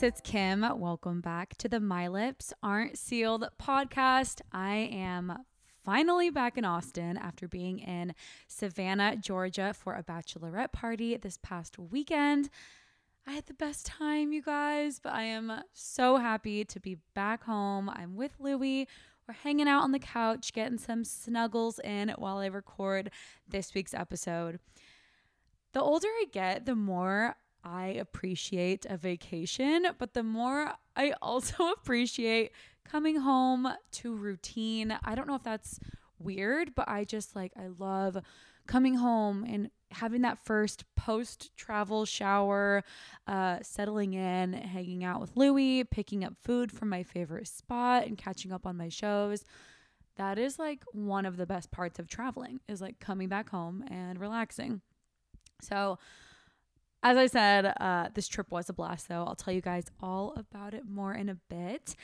guys, it's Kim. Welcome back to the My Lips Aren't Sealed podcast. I am finally back in Austin after being in Savannah, Georgia for a bachelorette party this past weekend. I had the best time, you guys, but I am so happy to be back home. I'm with Louie. We're hanging out on the couch, getting some snuggles in while I record this week's episode. The older I get, the more I appreciate a vacation, but the more I also appreciate coming home to routine. I don't know if that's weird, but I just like, I love coming home and having that first post travel shower, uh, settling in, hanging out with Louie, picking up food from my favorite spot, and catching up on my shows. That is like one of the best parts of traveling is like coming back home and relaxing. So, as I said, uh, this trip was a blast, though. I'll tell you guys all about it more in a bit.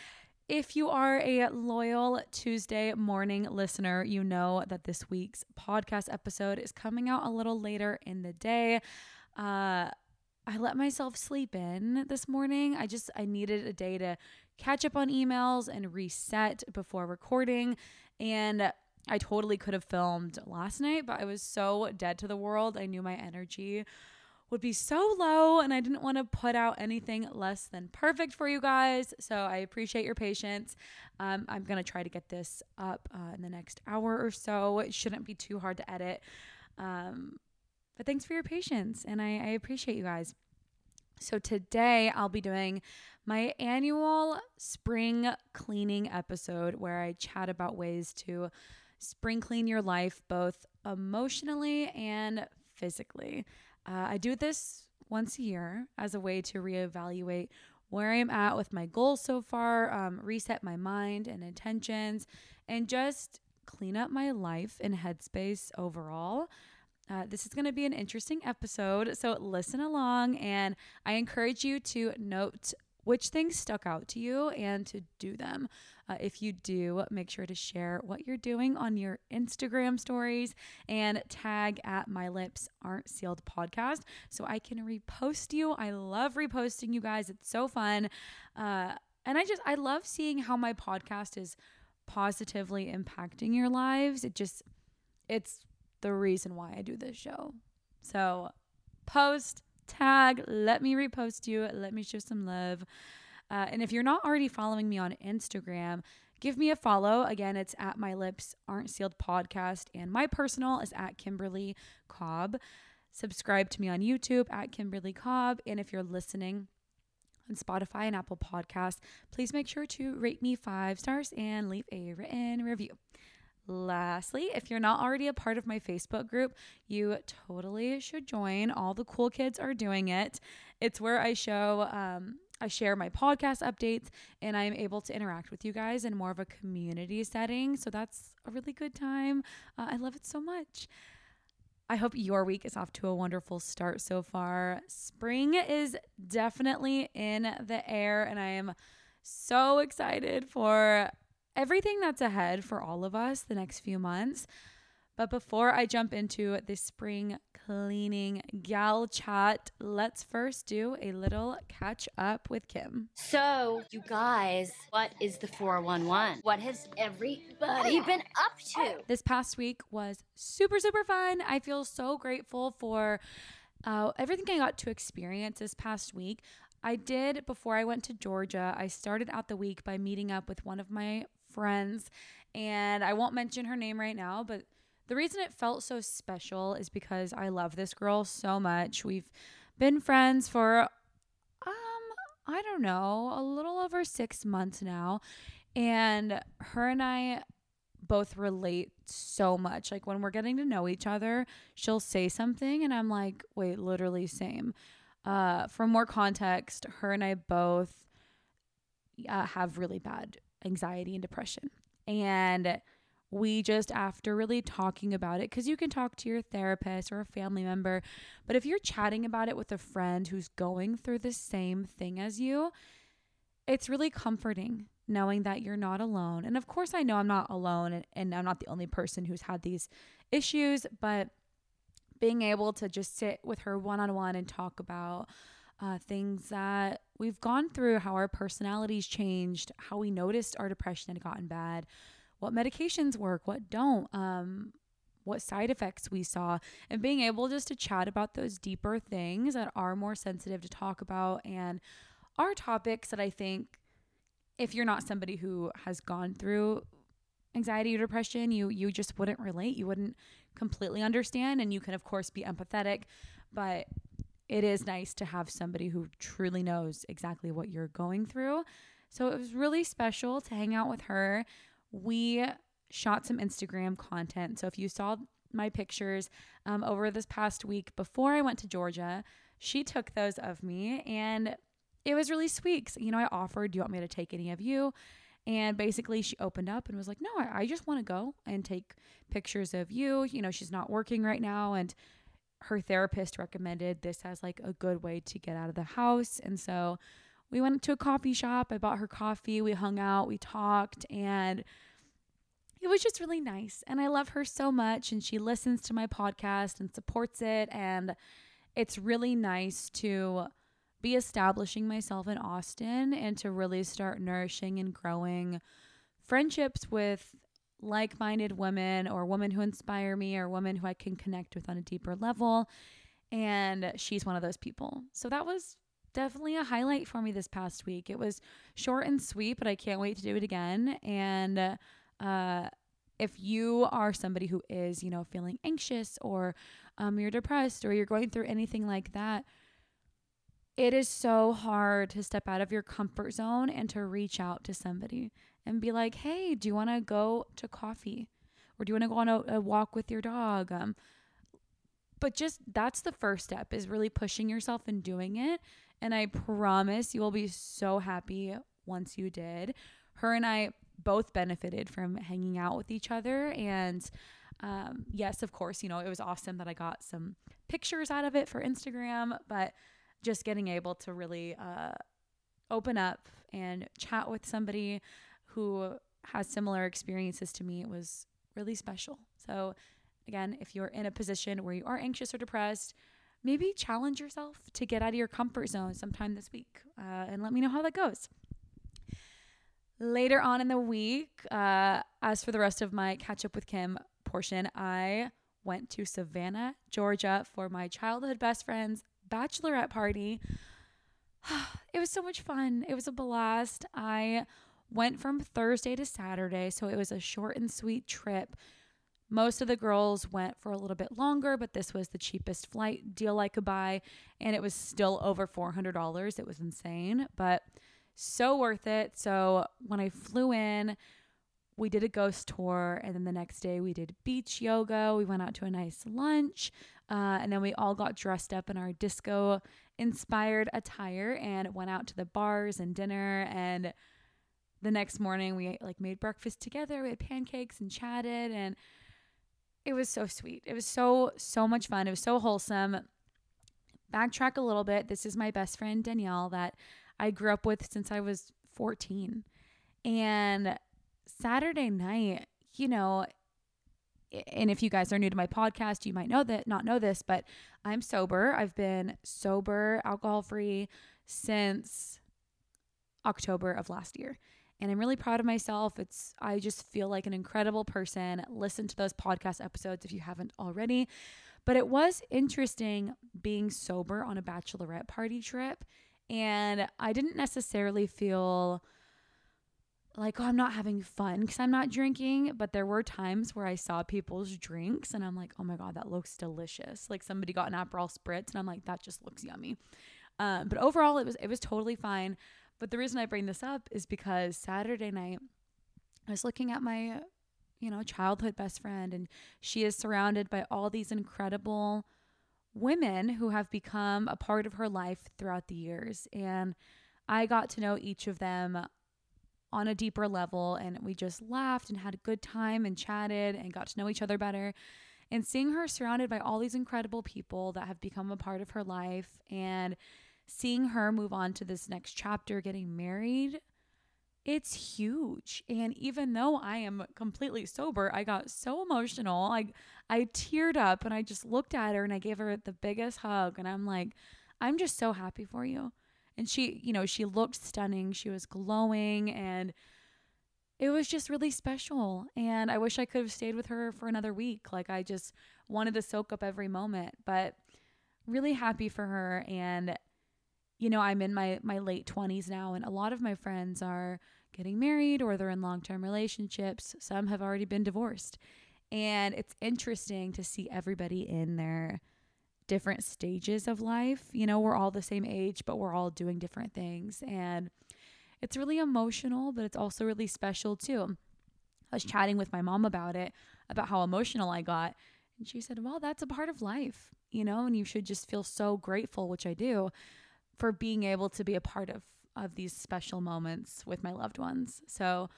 If you are a loyal Tuesday morning listener, you know that this week's podcast episode is coming out a little later in the day. Uh, I let myself sleep in this morning. I just I needed a day to catch up on emails and reset before recording and I totally could have filmed last night, but I was so dead to the world. I knew my energy would be so low and I didn't want to put out anything less than perfect for you guys. So I appreciate your patience. Um, I'm going to try to get this up uh, in the next hour or so. It shouldn't be too hard to edit. Um, but thanks for your patience and I, I appreciate you guys. So today I'll be doing my annual spring cleaning episode where I chat about ways to spring clean your life both emotionally and physically. Uh, I do this once a year as a way to reevaluate where I'm at with my goals so far, um, reset my mind and intentions, and just clean up my life and headspace overall. Uh, this is going to be an interesting episode, so listen along, and I encourage you to note which things stuck out to you and to do them. Uh, if you do, make sure to share what you're doing on your Instagram stories and tag at My Lips Aren't Sealed podcast so I can repost you. I love reposting you guys, it's so fun. Uh, and I just, I love seeing how my podcast is positively impacting your lives. It just, it's the reason why I do this show. So post tag, let me repost you, let me show some love. Uh, and if you're not already following me on Instagram, give me a follow. Again, it's at my lips aren't sealed podcast, and my personal is at Kimberly Cobb. Subscribe to me on YouTube at Kimberly Cobb. And if you're listening on Spotify and Apple Podcasts, please make sure to rate me five stars and leave a written review. Lastly, if you're not already a part of my Facebook group, you totally should join. All the cool kids are doing it. It's where I show, um, I share my podcast updates and I'm able to interact with you guys in more of a community setting. So that's a really good time. Uh, I love it so much. I hope your week is off to a wonderful start so far. Spring is definitely in the air, and I am so excited for everything that's ahead for all of us the next few months. But before I jump into the spring cleaning gal chat, let's first do a little catch up with Kim. So, you guys, what is the 411? What has everybody been up to? This past week was super, super fun. I feel so grateful for uh, everything I got to experience this past week. I did, before I went to Georgia, I started out the week by meeting up with one of my friends, and I won't mention her name right now, but the reason it felt so special is because I love this girl so much. We've been friends for um I don't know, a little over 6 months now, and her and I both relate so much. Like when we're getting to know each other, she'll say something and I'm like, "Wait, literally same." Uh, for more context, her and I both uh, have really bad anxiety and depression. And we just, after really talking about it, because you can talk to your therapist or a family member, but if you're chatting about it with a friend who's going through the same thing as you, it's really comforting knowing that you're not alone. And of course, I know I'm not alone and, and I'm not the only person who's had these issues, but being able to just sit with her one on one and talk about uh, things that we've gone through how our personalities changed, how we noticed our depression had gotten bad, what medications work, what don't, um, what side effects we saw, and being able just to chat about those deeper things that are more sensitive to talk about and are topics that I think if you're not somebody who has gone through anxiety or depression, you you just wouldn't relate. You wouldn't completely understand and you can of course be empathetic, but it is nice to have somebody who truly knows exactly what you're going through. So it was really special to hang out with her. We shot some Instagram content. So if you saw my pictures um, over this past week before I went to Georgia, she took those of me and it was really sweet. So, you know, I offered, Do you want me to take any of you? And basically, she opened up and was like, No, I, I just want to go and take pictures of you. You know, she's not working right now. And her therapist recommended this as like a good way to get out of the house. And so we went to a coffee shop. I bought her coffee. We hung out, we talked, and it was just really nice. And I love her so much. And she listens to my podcast and supports it. And it's really nice to be establishing myself in Austin and to really start nourishing and growing friendships with like minded women or women who inspire me or women who I can connect with on a deeper level. And she's one of those people. So that was definitely a highlight for me this past week. It was short and sweet, but I can't wait to do it again. And uh, if you are somebody who is, you know, feeling anxious or um, you're depressed or you're going through anything like that, it is so hard to step out of your comfort zone and to reach out to somebody and be like, hey, do you want to go to coffee? Or do you want to go on a, a walk with your dog? Um, but just that's the first step is really pushing yourself and doing it. And I promise you will be so happy once you did. Her and I both benefited from hanging out with each other. And um, yes, of course, you know, it was awesome that I got some pictures out of it for Instagram, but just getting able to really uh, open up and chat with somebody who has similar experiences to me it was really special. So, again, if you're in a position where you are anxious or depressed, maybe challenge yourself to get out of your comfort zone sometime this week uh, and let me know how that goes. Later on in the week, uh, as for the rest of my catch up with Kim portion, I went to Savannah, Georgia for my childhood best friend's bachelorette party. it was so much fun. It was a blast. I went from Thursday to Saturday, so it was a short and sweet trip. Most of the girls went for a little bit longer, but this was the cheapest flight deal I could buy, and it was still over $400. It was insane, but so worth it. So when I flew in, we did a ghost tour, and then the next day we did beach yoga. We went out to a nice lunch, uh, and then we all got dressed up in our disco inspired attire and went out to the bars and dinner and the next morning we like made breakfast together we had pancakes and chatted and it was so sweet. It was so so much fun. It was so wholesome. Backtrack a little bit. This is my best friend danielle that i grew up with since i was 14 and saturday night you know and if you guys are new to my podcast, you might know that not know this, but I'm sober. I've been sober, alcohol free since October of last year and I'm really proud of myself. It's I just feel like an incredible person. Listen to those podcast episodes if you haven't already. But it was interesting being sober on a bachelorette party trip and I didn't necessarily feel like, oh, I'm not having fun because I'm not drinking. But there were times where I saw people's drinks and I'm like, oh my God, that looks delicious. Like somebody got an Aperol Spritz and I'm like, that just looks yummy. Um, but overall, it was it was totally fine. But the reason I bring this up is because Saturday night, I was looking at my, you know, childhood best friend, and she is surrounded by all these incredible women who have become a part of her life throughout the years. And I got to know each of them on a deeper level, and we just laughed and had a good time and chatted and got to know each other better. And seeing her surrounded by all these incredible people that have become a part of her life and seeing her move on to this next chapter, getting married, it's huge. And even though I am completely sober, I got so emotional. I I teared up and I just looked at her and I gave her the biggest hug and I'm like, I'm just so happy for you. And she, you know, she looked stunning. She was glowing and it was just really special. And I wish I could have stayed with her for another week. Like I just wanted to soak up every moment, but really happy for her. And, you know, I'm in my, my late 20s now, and a lot of my friends are getting married or they're in long term relationships. Some have already been divorced. And it's interesting to see everybody in their different stages of life. You know, we're all the same age, but we're all doing different things. And it's really emotional, but it's also really special too. I was chatting with my mom about it, about how emotional I got. And she said, Well, that's a part of life, you know, and you should just feel so grateful, which I do, for being able to be a part of, of these special moments with my loved ones. So,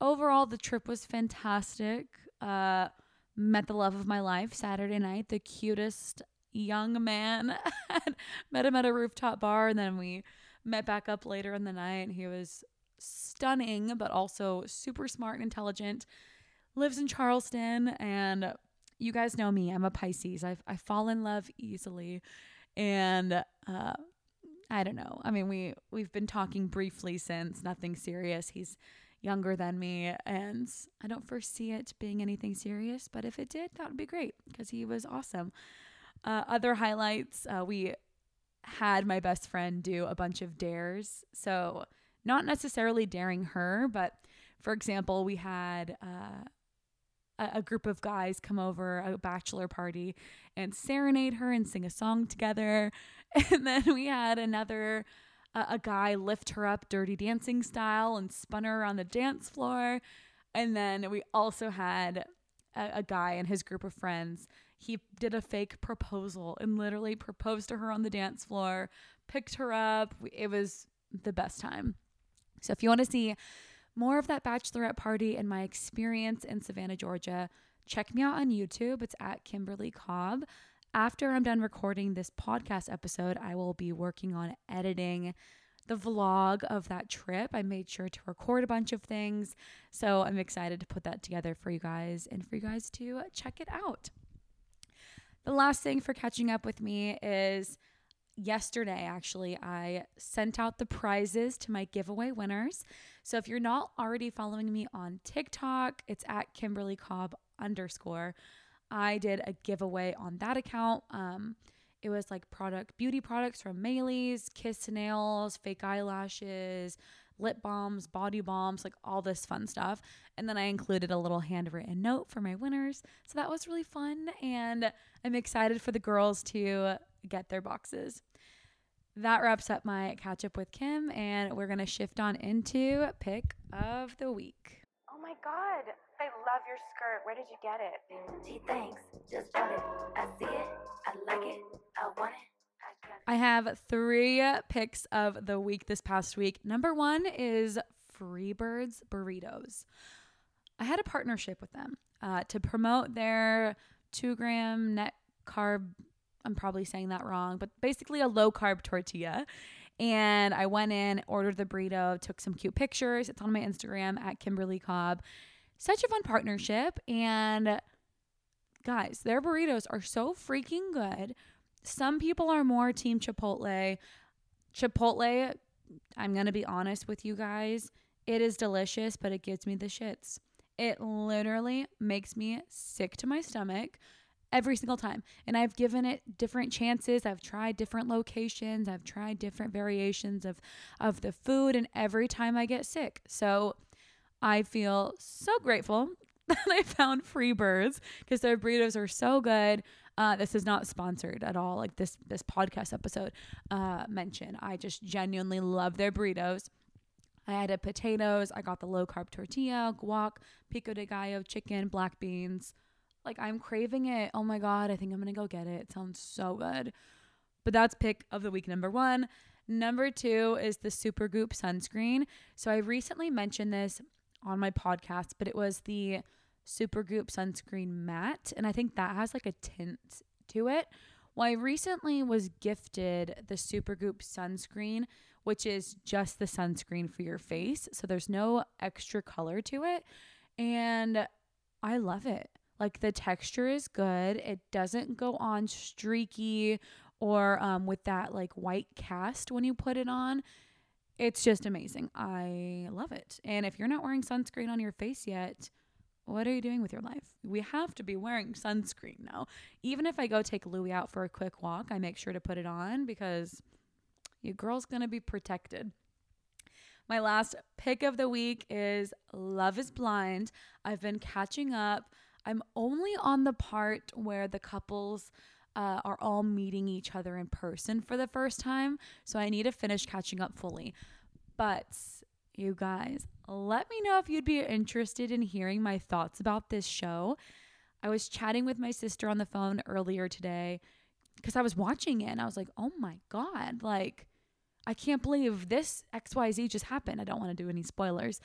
overall, the trip was fantastic. Uh, met the love of my life Saturday night, the cutest young man. met him at a rooftop bar, and then we met back up later in the night. He was stunning, but also super smart and intelligent. Lives in Charleston, and you guys know me. I'm a Pisces. I I fall in love easily, and uh, I don't know. I mean, we we've been talking briefly since nothing serious. He's younger than me, and I don't foresee it being anything serious. But if it did, that would be great because he was awesome. Uh, other highlights: uh, we had my best friend do a bunch of dares. So, not necessarily daring her, but for example, we had uh, a, group of guys come over a bachelor party and serenade her and sing a song together. And then we had another, uh, a guy lift her up dirty dancing style and spun her on the dance floor. And then we also had a, a guy and his group of friends he did a fake proposal and literally proposed to her on the dance floor, picked her up. It was the best time. So if you want to see more of that bachelorette party and my experience in Savannah, Georgia, check me out on YouTube. It's at Kimberly Cobb. After I'm done recording this podcast episode, I will be working on editing the vlog of that trip. I made sure to record a bunch of things. So I'm excited to put that together for you guys and for you guys to check it out. The last thing for catching up with me is yesterday, actually, I sent out the prizes to my giveaway winners. So if you're not already following me on TikTok, it's at Kimberly Cobb underscore. I did a giveaway on that account. Um, it was like product beauty products from Maylis, Kiss Nails, fake eyelashes, lip balms, body balms, like all this fun stuff. And then I included a little handwritten note for my winners. So that was really fun. And I'm excited for the girls to get their boxes. That wraps up my catch up with Kim, and we're going to shift on into pick of the week. Oh my God. I love your skirt. Where did you get it? Gee, thanks. Just bought it. I see it. I like it. I want it. I have three picks of the week this past week. Number one is Freebirds Burritos. I had a partnership with them uh, to promote their two gram net carb. I'm probably saying that wrong, but basically a low carb tortilla. And I went in, ordered the burrito, took some cute pictures. It's on my Instagram at Kimberly Cobb. Such a fun partnership. And guys, their burritos are so freaking good. Some people are more team Chipotle. Chipotle, I'm going to be honest with you guys, it is delicious, but it gives me the shits. It literally makes me sick to my stomach every single time. And I've given it different chances. I've tried different locations. I've tried different variations of of the food and every time I get sick. So I feel so grateful that I found Freebirds because their burritos are so good. Uh, this is not sponsored at all. Like this this podcast episode uh, mentioned, I just genuinely love their burritos. I added potatoes. I got the low carb tortilla, guac, pico de gallo, chicken, black beans. Like I'm craving it. Oh my god, I think I'm gonna go get it. It sounds so good. But that's pick of the week number one. Number two is the Supergoop sunscreen. So I recently mentioned this on my podcast, but it was the Supergoop sunscreen matte, and I think that has like a tint to it. Well, I recently was gifted the Supergoop sunscreen, which is just the sunscreen for your face. So there's no extra color to it. And I love it. Like the texture is good. It doesn't go on streaky or um, with that like white cast when you put it on. It's just amazing. I love it. And if you're not wearing sunscreen on your face yet, what are you doing with your life? We have to be wearing sunscreen now. Even if I go take Louie out for a quick walk, I make sure to put it on because your girl's going to be protected. My last pick of the week is Love is Blind. I've been catching up. I'm only on the part where the couples uh, are all meeting each other in person for the first time. So I need to finish catching up fully. But you guys, let me know if you'd be interested in hearing my thoughts about this show. I was chatting with my sister on the phone earlier today because I was watching it and I was like, oh my God, like, I can't believe this XYZ just happened. I don't want to do any spoilers,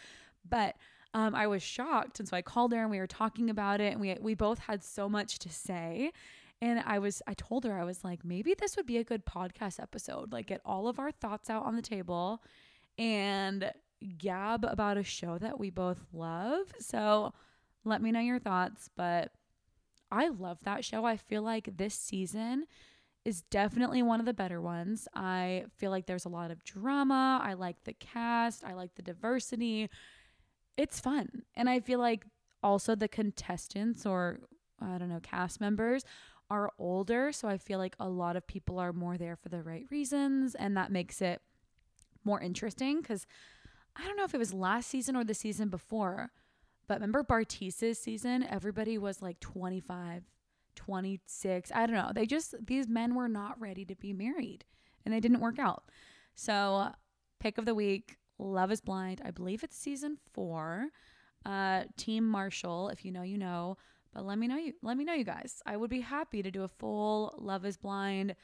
but um, I was shocked. And so I called her and we were talking about it and we, we both had so much to say. And I was, I told her, I was like, maybe this would be a good podcast episode. Like, get all of our thoughts out on the table and gab about a show that we both love. So let me know your thoughts. But I love that show. I feel like this season is definitely one of the better ones. I feel like there's a lot of drama. I like the cast, I like the diversity. It's fun. And I feel like also the contestants or I don't know, cast members are older. So I feel like a lot of people are more there for the right reasons. And that makes it more interesting because I don't know if it was last season or the season before, but remember Bartise's season? Everybody was like 25, 26. I don't know. They just, these men were not ready to be married and they didn't work out. So, pick of the week Love is Blind. I believe it's season four. Uh, Team Marshall, if you know, you know. But let me know you let me know you guys. I would be happy to do a full Love is Blind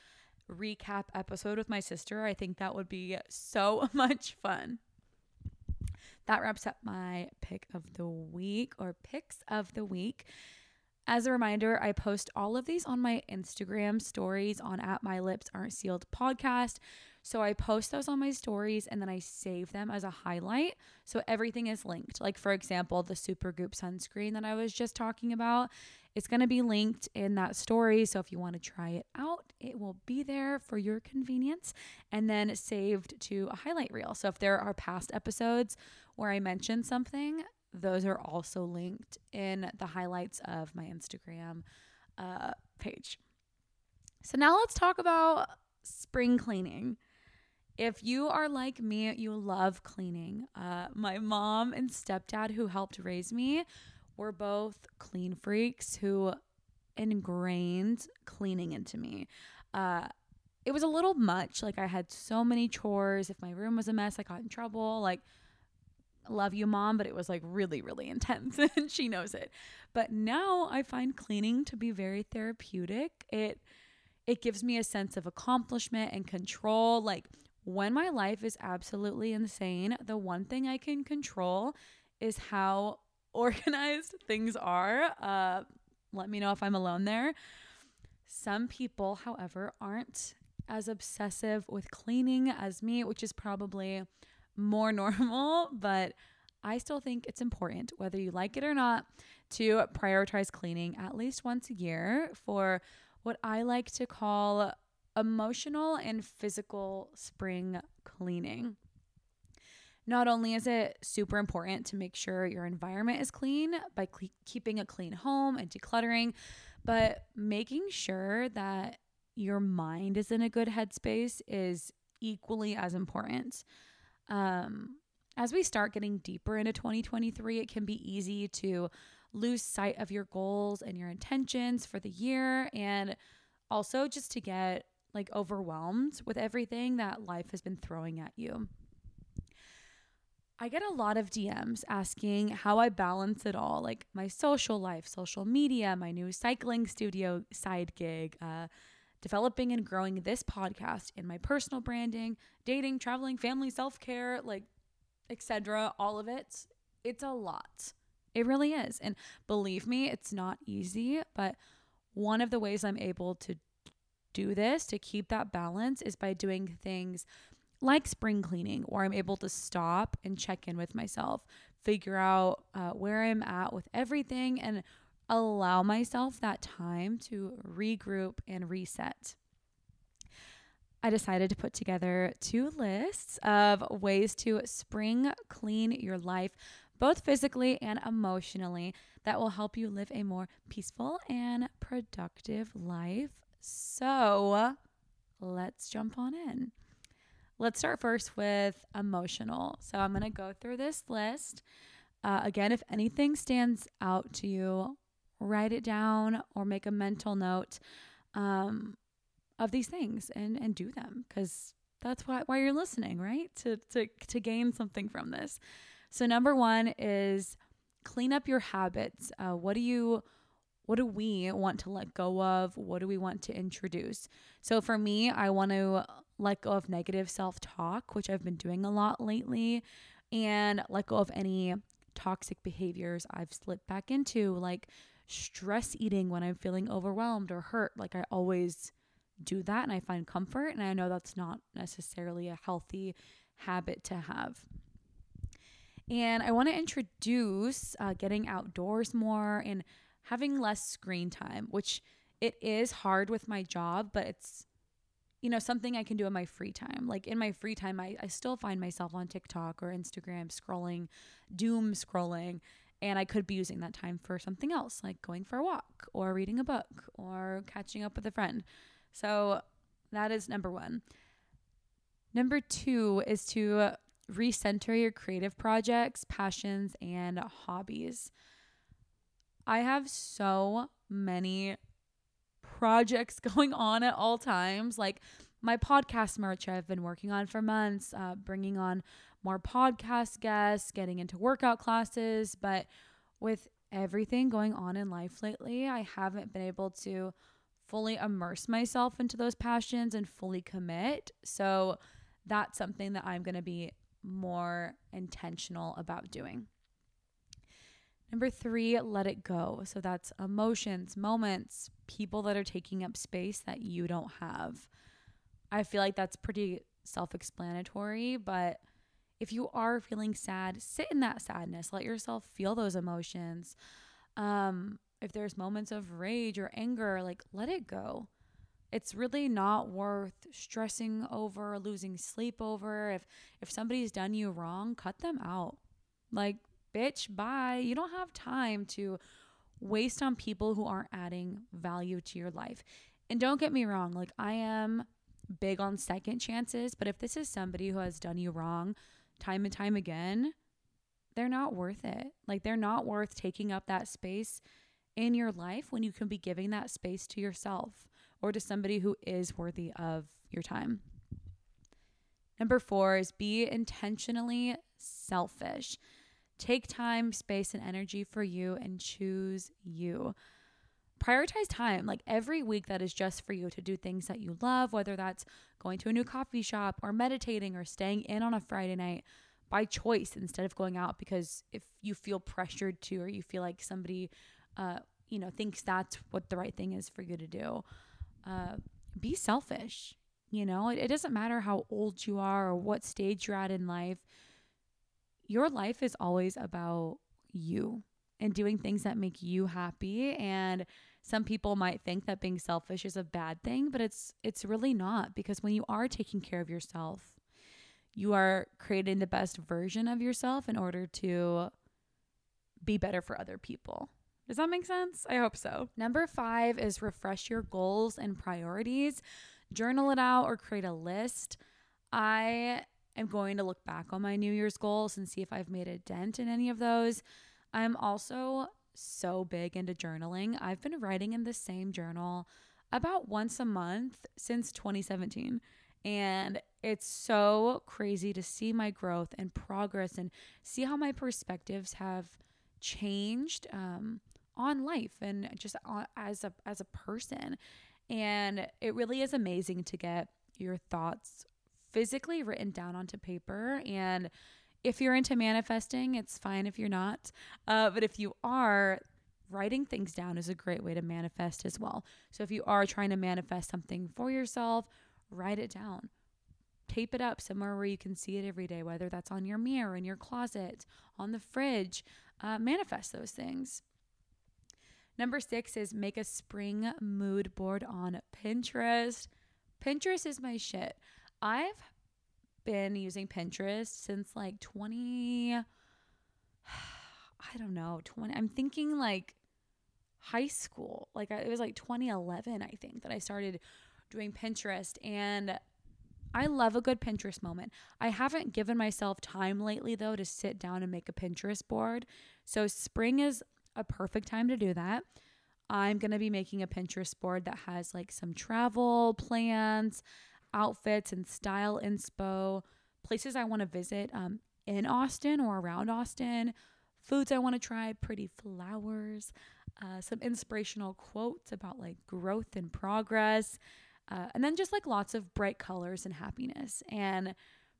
recap episode with my sister. I think that would be so much fun. That wraps up my pick of the week or picks of the week. As a reminder, I post all of these on my Instagram stories on at my lips aren't sealed podcast. So I post those on my stories and then I save them as a highlight. So everything is linked. Like, for example, the Supergoop sunscreen that I was just talking about, it's going to be linked in that story. So if you want to try it out, it will be there for your convenience and then saved to a highlight reel. So if there are past episodes where I mention something, those are also linked in the highlights of my Instagram uh, page. So now let's talk about spring cleaning. If you are like me, you love cleaning. Uh, my mom and stepdad, who helped raise me, were both clean freaks who ingrained cleaning into me. Uh, it was a little much. Like, I had so many chores. If my room was a mess, I got in trouble. Like, love you mom but it was like really really intense and she knows it but now i find cleaning to be very therapeutic it it gives me a sense of accomplishment and control like when my life is absolutely insane the one thing i can control is how organized things are. Uh let me know if i'm alone there. Some people however aren't as obsessive with cleaning as me which is probably more normal, but I still think it's important, whether you like it or not, to prioritize cleaning at least once a year for what I like to call emotional and physical spring cleaning. Not only is it super important to make sure your environment is clean by cle- keeping a clean home and decluttering, but making sure that your mind is in a good headspace is equally as important. Um, as we start getting deeper into 2023, it can be easy to lose sight of your goals and your intentions for the year and also just to get like overwhelmed with everything that life has been throwing at you. I get a lot of DMs asking how I balance it all, like my social life, social media, my new cycling studio side gig, uh, developing and growing this podcast in my personal branding, dating, traveling, family, self-care, like etc., all of it. It's a lot. It really is. And believe me, it's not easy, but one of the ways I'm able to do this to keep that balance is by doing things like spring cleaning, where I'm able to stop and check in with myself, figure out uh, where I'm at with everything, and allow myself that time to regroup and reset. I decided to put together two lists of ways to spring clean your life, both physically and emotionally, that will help you live a more peaceful and productive life. So let's jump on in. Let's start first with emotional. So I'm going to go through this list. Uh, again, if anything stands out to you, write it down or make a mental note um, of these things and, and do them because that's why, why you're listening, right? To, to, to gain something from this. So, number one is clean up your habits. Uh, what do you what do we want to let go of? What do we want to introduce? So for me, I want to let go of negative self talk, which I've been doing a lot lately, and let go of any toxic behaviors I've slipped back into, like stress eating when I'm feeling overwhelmed or hurt. Like I always do that and I find comfort, and I know that's not necessarily a healthy habit to have. And I want to introduce uh, getting outdoors more and having less screen time, which it is hard with my job, but it's you know something I can do in my free time. Like in my free time, I, I still find myself on TikTok or Instagram scrolling, doom scrolling, and I could be using that time for something else, like going for a walk or reading a book or catching up with a friend. So that is number one. Number two is to recenter your creative projects, passions, and hobbies. I have so many projects going on at all times. Like my podcast merch I've been working on for months, uh, bringing on more podcast guests, getting into workout classes. But with everything going on in life lately, I haven't been able to fully immerse myself into those passions and fully commit. So that's something that I'm going to be more intentional about doing. Number three, let it go. So that's emotions, moments, people that are taking up space that you don't have. I feel like that's pretty self explanatory, but if you are feeling sad, sit in that sadness. Let yourself feel those emotions. Um, if there's moments of rage or anger, like let it go. It's really not worth stressing over, losing sleep over. If if somebody's done you wrong, cut them out. Like bitch, bye. You don't have time to waste on people who aren't adding value to your life. And don't get me wrong, like I am big on second chances, but if this is somebody who has done you wrong time and time again, they're not worth it. Like they're not worth taking up that space in your life when you can be giving that space to yourself or to somebody who is worthy of your time. Number four is be intentionally selfish. Take time, space, and energy for you and choose you. Prioritize time, like every week that is just for you to do things that you love, whether that's going to a new coffee shop or meditating or staying in on a Friday night by choice instead of going out because if you feel pressured to or you feel like somebody, uh, you know, thinks that's what the right thing is for you to do. Uh, be selfish. You know, it, it doesn't matter how old you are or what stage you're at in life your life is always about you and doing things that make you happy. And some people might think that being selfish is a bad thing but it's it's really not because when you are taking care of yourself you are creating the best version of yourself in order to be better for other people. Does that make sense? I hope so. Number 5 is refresh your goals and priorities. Journal it out or create a list. I am going to look back on my New Year's goals and see if I've made a dent in any of those. I'm also so big into journaling. I've been writing in the same journal about once a month since 2017. And it's so crazy to see my growth and progress and see how my perspectives have changed um, on life and just as a as a person. And it really is amazing to get your thoughts physically written down onto paper. And if you're into manifesting, it's fine if you're not. Uh, but if you are, writing things down is a great way to manifest as well. So if you are trying to manifest something for yourself, write it down. Tape it up somewhere where you can see it every day, whether that's on your mirror, in your closet, on the fridge. Uh, manifest those things. Number six is make a spring mood board on Pinterest. Pinterest is my shit. I've been using Pinterest since like 20 I don't know, 20 I'm thinking like high school. Like it was like 2011 I think that I started doing Pinterest and I love a good Pinterest moment. I haven't given myself time lately though to sit down and make a Pinterest board. So spring is a perfect time to do that. I'm going to be making a Pinterest board that has like some travel plans, outfits and style inspo, places I want to visit um, in Austin or around Austin, foods I want to try, pretty flowers, uh, some inspirational quotes about like growth and progress, uh, and then just like lots of bright colors and happiness. And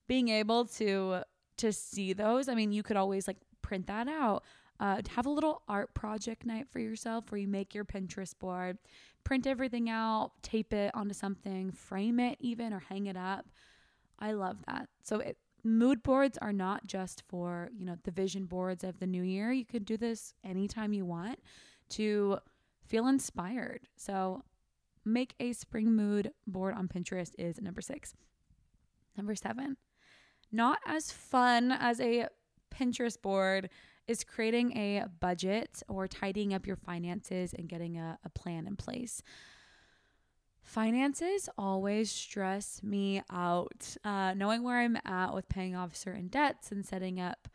being able to to see those, I mean, you could always like print that out. Uh, have a little art project night for yourself where you make your Pinterest board, print everything out, tape it onto something, frame it even, or hang it up. I love that. So it, mood boards are not just for you know the vision boards of the new year. You can do this anytime you want to feel inspired. So make a spring mood board on Pinterest is number six. Number seven, not as fun as a Pinterest board is creating a budget or tidying up your finances and getting a, a plan in place. Finances always stress me out. Uh, knowing where I'm at with paying off certain debts and setting up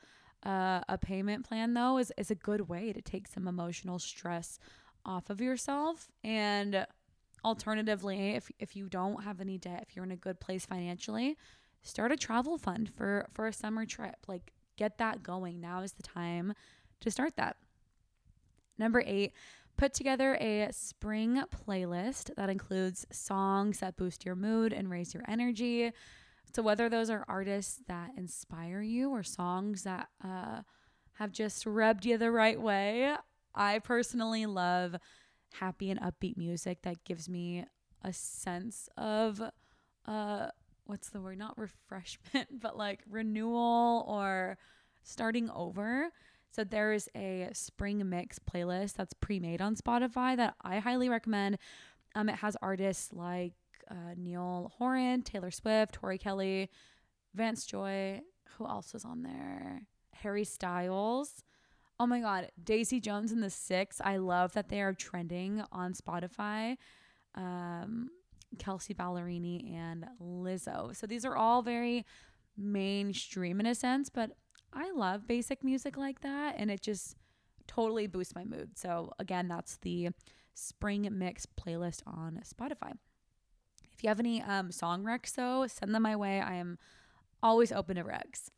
uh, a payment plan, though, is, is a good way to take some emotional stress off of yourself. And alternatively, if, if you don't have any debt, if you're in a good place financially, start a travel fund for, for a summer trip. Like, get that going. Now is the time to start that. Number eight, put together a spring playlist that includes songs that boost your mood and raise your energy. So, whether those are artists that inspire you or songs that uh, have just rubbed you the right way, I personally love happy and upbeat music that gives me a sense of uh, what's the word? Not refreshment, but like renewal or starting over. So there's a spring mix playlist that's pre-made on Spotify that I highly recommend. Um, it has artists like uh, Niall Horan, Taylor Swift, Tori Kelly, Vance Joy. Who else is on there? Harry Styles. Oh my God, Daisy Jones and the Six. I love that they are trending on Spotify. Um, Kelsea Ballerini and Lizzo. So these are all very mainstream in a sense, but I love basic music like that and it just totally boosts my mood. So again, that's the spring mix playlist on Spotify. If you have any um, song recs though, send them my way. I am always open to recs.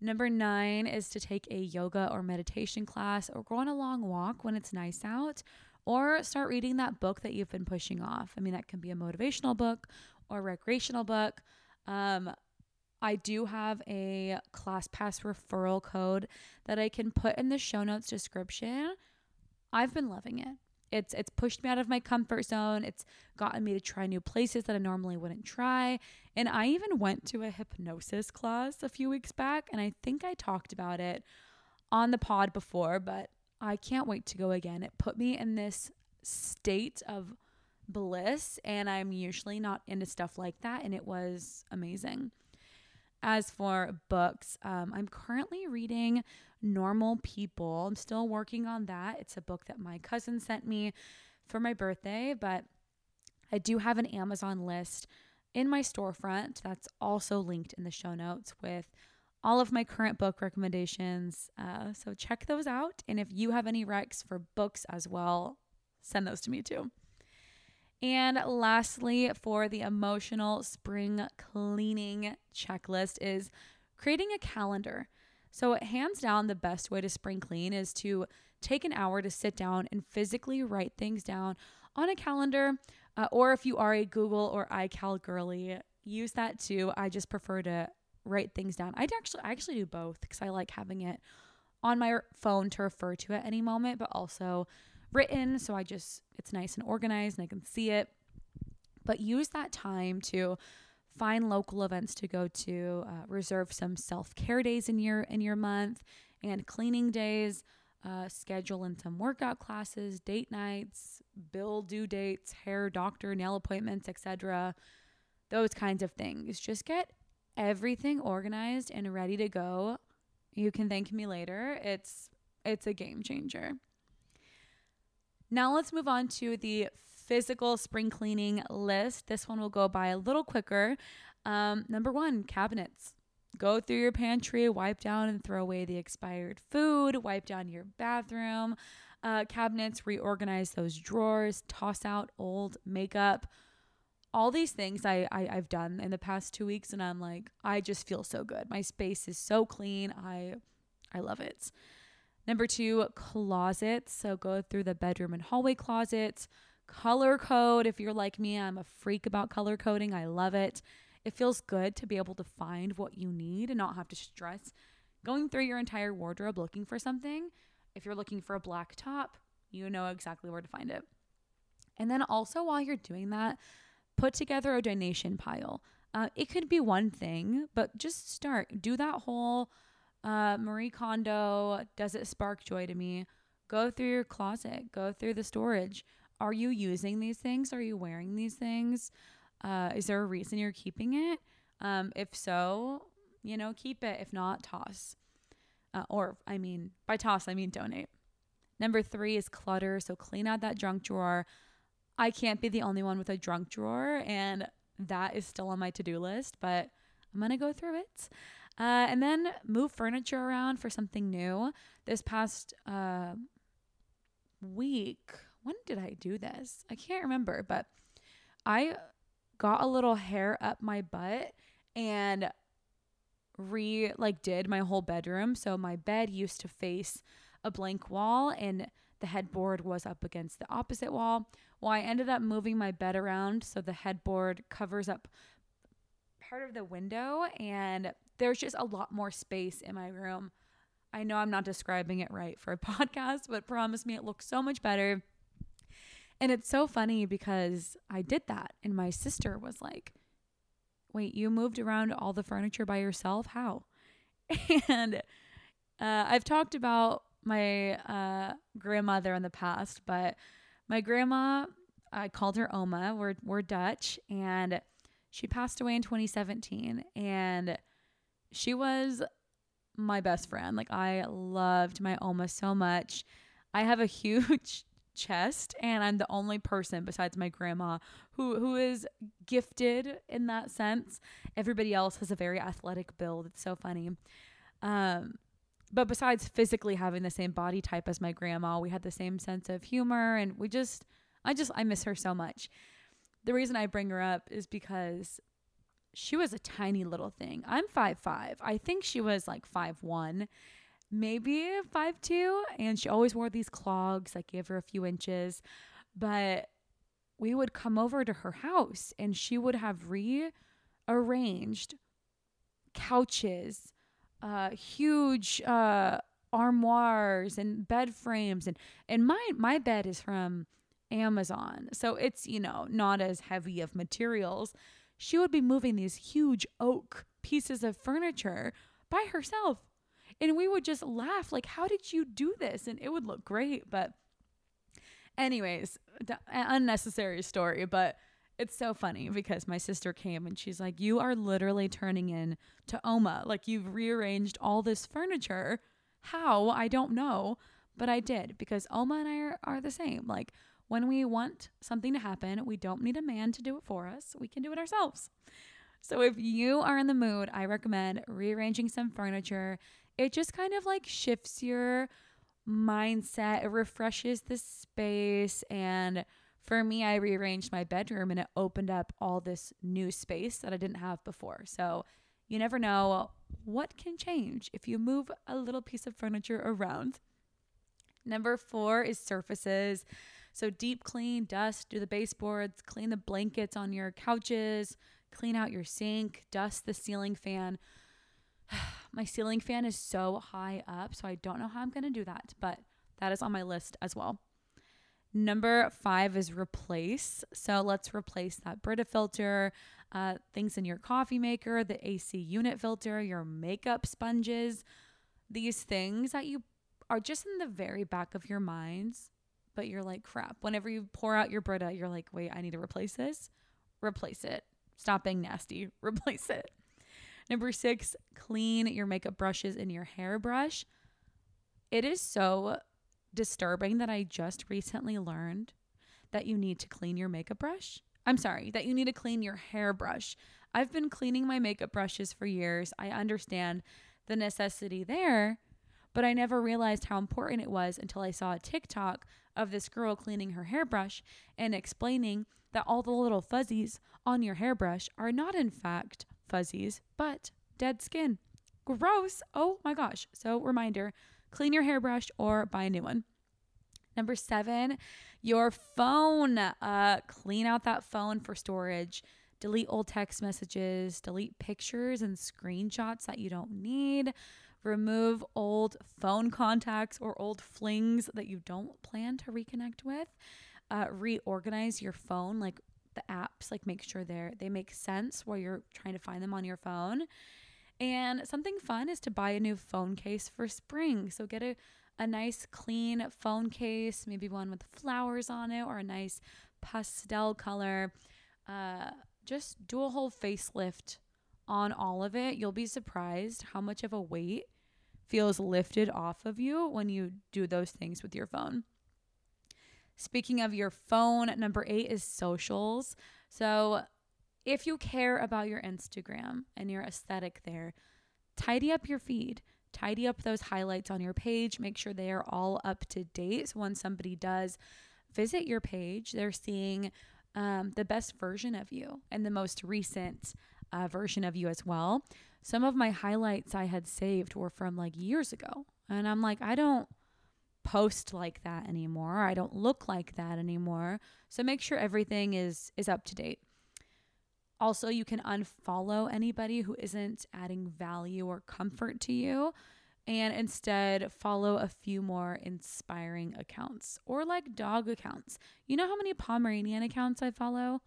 Number nine is to take a yoga or meditation class or go on a long walk when it's nice out or start reading that book that you've been pushing off. I mean, that can be a motivational book or recreational book. Um, I do have a ClassPass referral code that I can put in the show notes description. I've been loving it. It's it's pushed me out of my comfort zone. It's gotten me to try new places that I normally wouldn't try. And I even went to a hypnosis class a few weeks back and I think I talked about it on the pod before, but I can't wait to go again. It put me in this state of bliss, and I'm usually not into stuff like that, and it was amazing. As for books, um, I'm currently reading Normal People. I'm still working on that. It's a book that my cousin sent me for my birthday, but I do have an Amazon list in my storefront that's also linked in the show notes with all of my current book recommendations. Uh, so check those out. And if you have any recs for books as well, send those to me too. And lastly, for the emotional spring cleaning checklist, is creating a calendar. So, hands down, the best way to spring clean is to take an hour to sit down and physically write things down on a calendar. Uh, or if you are a Google or iCal girly, use that too. I just prefer to write things down. I actually I actually do both because I like having it on my phone to refer to at any moment, but also written so I just it's nice and organized and I can see it. But use that time to find local events to go to, uh, reserve some self-care days in your in your month and cleaning days, uh, schedule in some workout classes, date nights, bill due dates, hair, doctor, nail appointments, etc those kinds of things. Just get everything organized and ready to go. You can thank me later. It's it's a game changer. Now let's move on to the physical spring cleaning list. This one will go by a little quicker. Um, number one, cabinets. Go through your pantry, wipe down and throw away the expired food, wipe down your bathroom uh, cabinets, reorganize those drawers, toss out old makeup. All these things I, I I've done in the past two weeks, and I'm like, I just feel so good. My space is so clean. I I love it. Number two, closets. So go through the bedroom and hallway closets. Color code. If you're like me, I'm a freak about color coding. I love it. It feels good to be able to find what you need and not have to stress going through your entire wardrobe looking for something. If you're looking for a black top, you know exactly where to find it. And then also, while you're doing that, put together a donation pile. Uh, it could be one thing, but just start. Do that whole uh, Marie Kondo, does it spark joy to me? Go through your closet, go through the storage. Are you using these things? Are you wearing these things? Uh, is there a reason you're keeping it? Um, if so, you know, keep it. If not, toss. Uh, or, I mean, by toss, I mean donate. Number three is clutter. So clean out that junk drawer. I can't be the only one with a drunk drawer, and that is still on my to do list, but I'm to go through it. Uh, and then move furniture around for something new. This past uh, week, when did I do this? I can't remember, but I got a little hair up my butt and re like did my whole bedroom. So my bed used to face a blank wall and the headboard was up against the opposite wall. Well, I ended up moving my bed around so the headboard covers up part of the window and there's just a lot more space in my room. I know I'm not describing it right for a podcast, but promise me it looks so much better. And it's so funny because I did that and my sister was like, Wait, you moved around all the furniture by yourself? How? And uh, I've talked about my uh, grandmother in the past, but my grandma, I called her Oma. We're, we're Dutch, and she passed away in 2017. And she was my best friend. Like, I loved my Oma so much. I have a huge chest and I'm the only person besides my grandma who who is gifted in that sense. Everybody else has a very athletic build. It's so funny. Um but besides physically having the same body type as my grandma, we had the same sense of humor and we just I just I miss her so much. The reason I bring her up is because she was a tiny little thing. I'm five five. I think she was like five one maybe five two, and she always wore these clogs. I gave her a few inches, but we would come over to her house and she would have rearranged couches, uh, huge uh, armoires and bed frames, and and my my bed is from Amazon, so it's you know not as heavy of materials. She would be moving these huge oak pieces of furniture by herself. And we would just laugh like how did you do this? And it would look great but anyways unnecessary story but it's so funny because my sister came and she's like you are literally turning in to oma. Like you've rearranged all this furniture. How? I don't know. But i did because oma and i are, are the same. Like when we want something to happen we don't need a man to do it for us. We can do it ourselves. So if you are in the mood i recommend rearranging some furniture. It just kind of like shifts your mindset. It refreshes the space. And for me, I rearranged my bedroom and it opened up all this new space that I didn't have before. So you never know what can change if you move a little piece of furniture around. Number four is surfaces. So deep clean, dust, do the baseboards, clean the blankets on your couches, clean out your sink, dust the ceiling fan. my ceiling fan is so high up, so I don't know how I'm going to do that, but that is on my list as well. Number five is replace. So let's replace that Brita filter, uh, things in your coffee maker, the AC unit filter, your makeup sponges, these things that you are just in the very back of your minds, but you're like, crap. Whenever you pour out your Brita, you're like, wait, I need to replace this. Replace it. Stop being nasty. Replace it. Number six, clean your makeup brushes and your hairbrush. It is so disturbing that I just recently learned that you need to clean your makeup brush. I'm sorry, that you need to clean your hairbrush. I've been cleaning my makeup brushes for years. I understand the necessity there, but I never realized how important it was until I saw a TikTok of this girl cleaning her hairbrush and explaining that all the little fuzzies on your hairbrush are not, in fact, fuzzies, but dead skin. Gross. Oh my gosh. So, reminder clean your hairbrush or buy a new one. Number seven, your phone. Uh, clean out that phone for storage. Delete old text messages, delete pictures and screenshots that you don't need. Remove old phone contacts or old flings that you don't plan to reconnect with. Uh, reorganize your phone, like the apps, like make sure they're they make sense while you're trying to find them on your phone. And something fun is to buy a new phone case for spring. So get a, a nice clean phone case, maybe one with flowers on it or a nice pastel color. Uh, just do a whole facelift on all of it. You'll be surprised how much of a weight feels lifted off of you when you do those things with your phone. Speaking of your phone, number eight is socials. So if you care about your Instagram and your aesthetic there, tidy up your feed. Tidy up those highlights on your page. Make sure they are all up to date. So when somebody does visit your page, they're seeing um, the best version of you and the most recent uh, version of you as well. Some of my highlights I had saved were from like years ago. And I'm like, I don't post like that anymore. I don't look like that anymore. So make sure everything is is up to date. Also, you can unfollow anybody who isn't adding value or comfort to you and instead follow a few more inspiring accounts or like dog accounts. You know how many Pomeranian accounts I follow?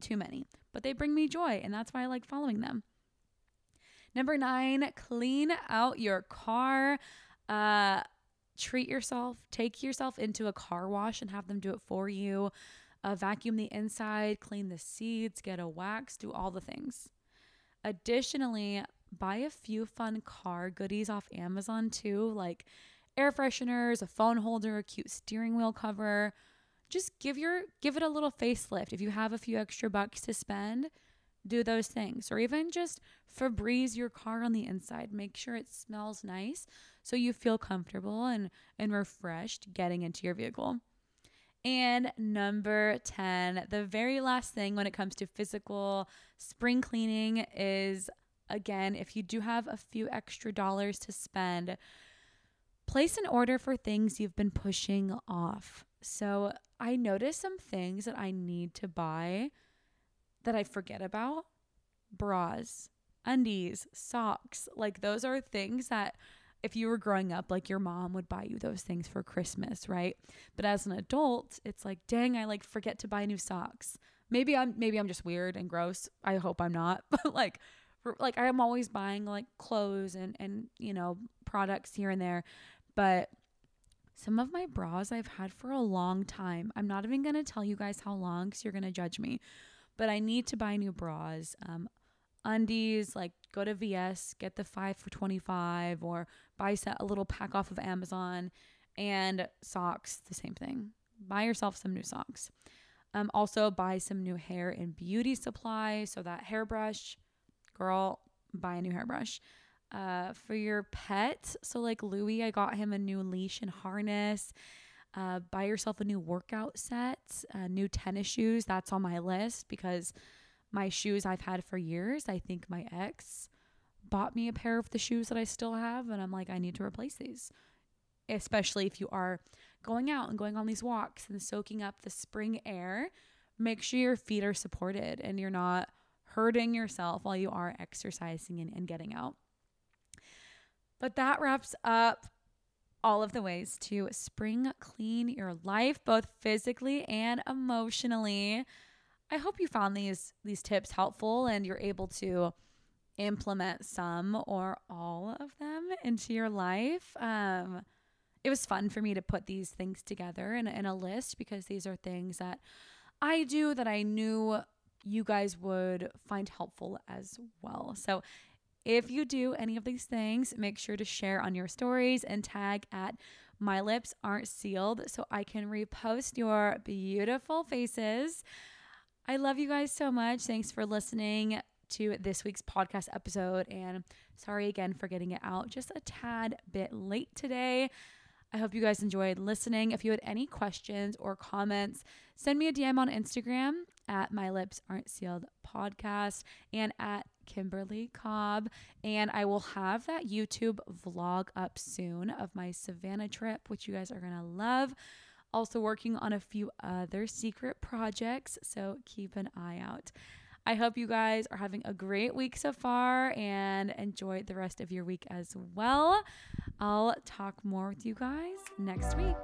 Too many, but they bring me joy, and that's why I like following them. Number nine, clean out your car. Uh, treat yourself, take yourself into a car wash and have them do it for you uh, vacuum the inside, clean the seats, get a wax, do all the things. Additionally, buy a few fun car goodies off Amazon too, like air fresheners, a phone holder, a cute steering wheel cover. Just give your give it a little facelift. If you have a few extra bucks to spend, do those things. Or even just Febreze your car on the inside. Make sure it smells nice so you feel comfortable and, and refreshed getting into your vehicle. And number 10, the very last thing when it comes to physical spring cleaning is again, if you do have a few extra dollars to spend, place an order for things you've been pushing off. So I noticed some things that I need to buy that I forget about bras, undies, socks. Like those are things that if you were growing up, like your mom would buy you those things for Christmas, right? But as an adult, it's like, dang, I like forget to buy new socks. Maybe I'm maybe I'm just weird and gross. I hope I'm not. But like like I'm always buying like clothes and and you know, products here and there. But some of my bras I've had for a long time. I'm not even going to tell you guys how long cuz you're going to judge me. But I need to buy new bras. Um undies, like go to VS, get the five for 25, or buy a little pack off of Amazon. And socks, the same thing. Buy yourself some new socks. Um, also, buy some new hair and beauty supply. So, that hairbrush, girl, buy a new hairbrush. Uh, for your pet, so like Louis, I got him a new leash and harness. Uh, buy yourself a new workout set, uh, new tennis shoes. That's on my list because my shoes I've had for years. I think my ex bought me a pair of the shoes that I still have, and I'm like, I need to replace these. Especially if you are going out and going on these walks and soaking up the spring air, make sure your feet are supported and you're not hurting yourself while you are exercising and, and getting out. But that wraps up all of the ways to spring clean your life, both physically and emotionally. I hope you found these these tips helpful and you're able to implement some or all of them into your life. Um, it was fun for me to put these things together in, in a list because these are things that I do that I knew you guys would find helpful as well. So if you do any of these things, make sure to share on your stories and tag at my lips aren't sealed so I can repost your beautiful faces. I love you guys so much. Thanks for listening to this week's podcast episode. And sorry again for getting it out just a tad bit late today. I hope you guys enjoyed listening. If you had any questions or comments, send me a DM on Instagram at My Lips Aren't Sealed podcast and at Kimberly Cobb. And I will have that YouTube vlog up soon of my Savannah trip, which you guys are going to love. Also, working on a few other secret projects, so keep an eye out. I hope you guys are having a great week so far and enjoy the rest of your week as well. I'll talk more with you guys next week.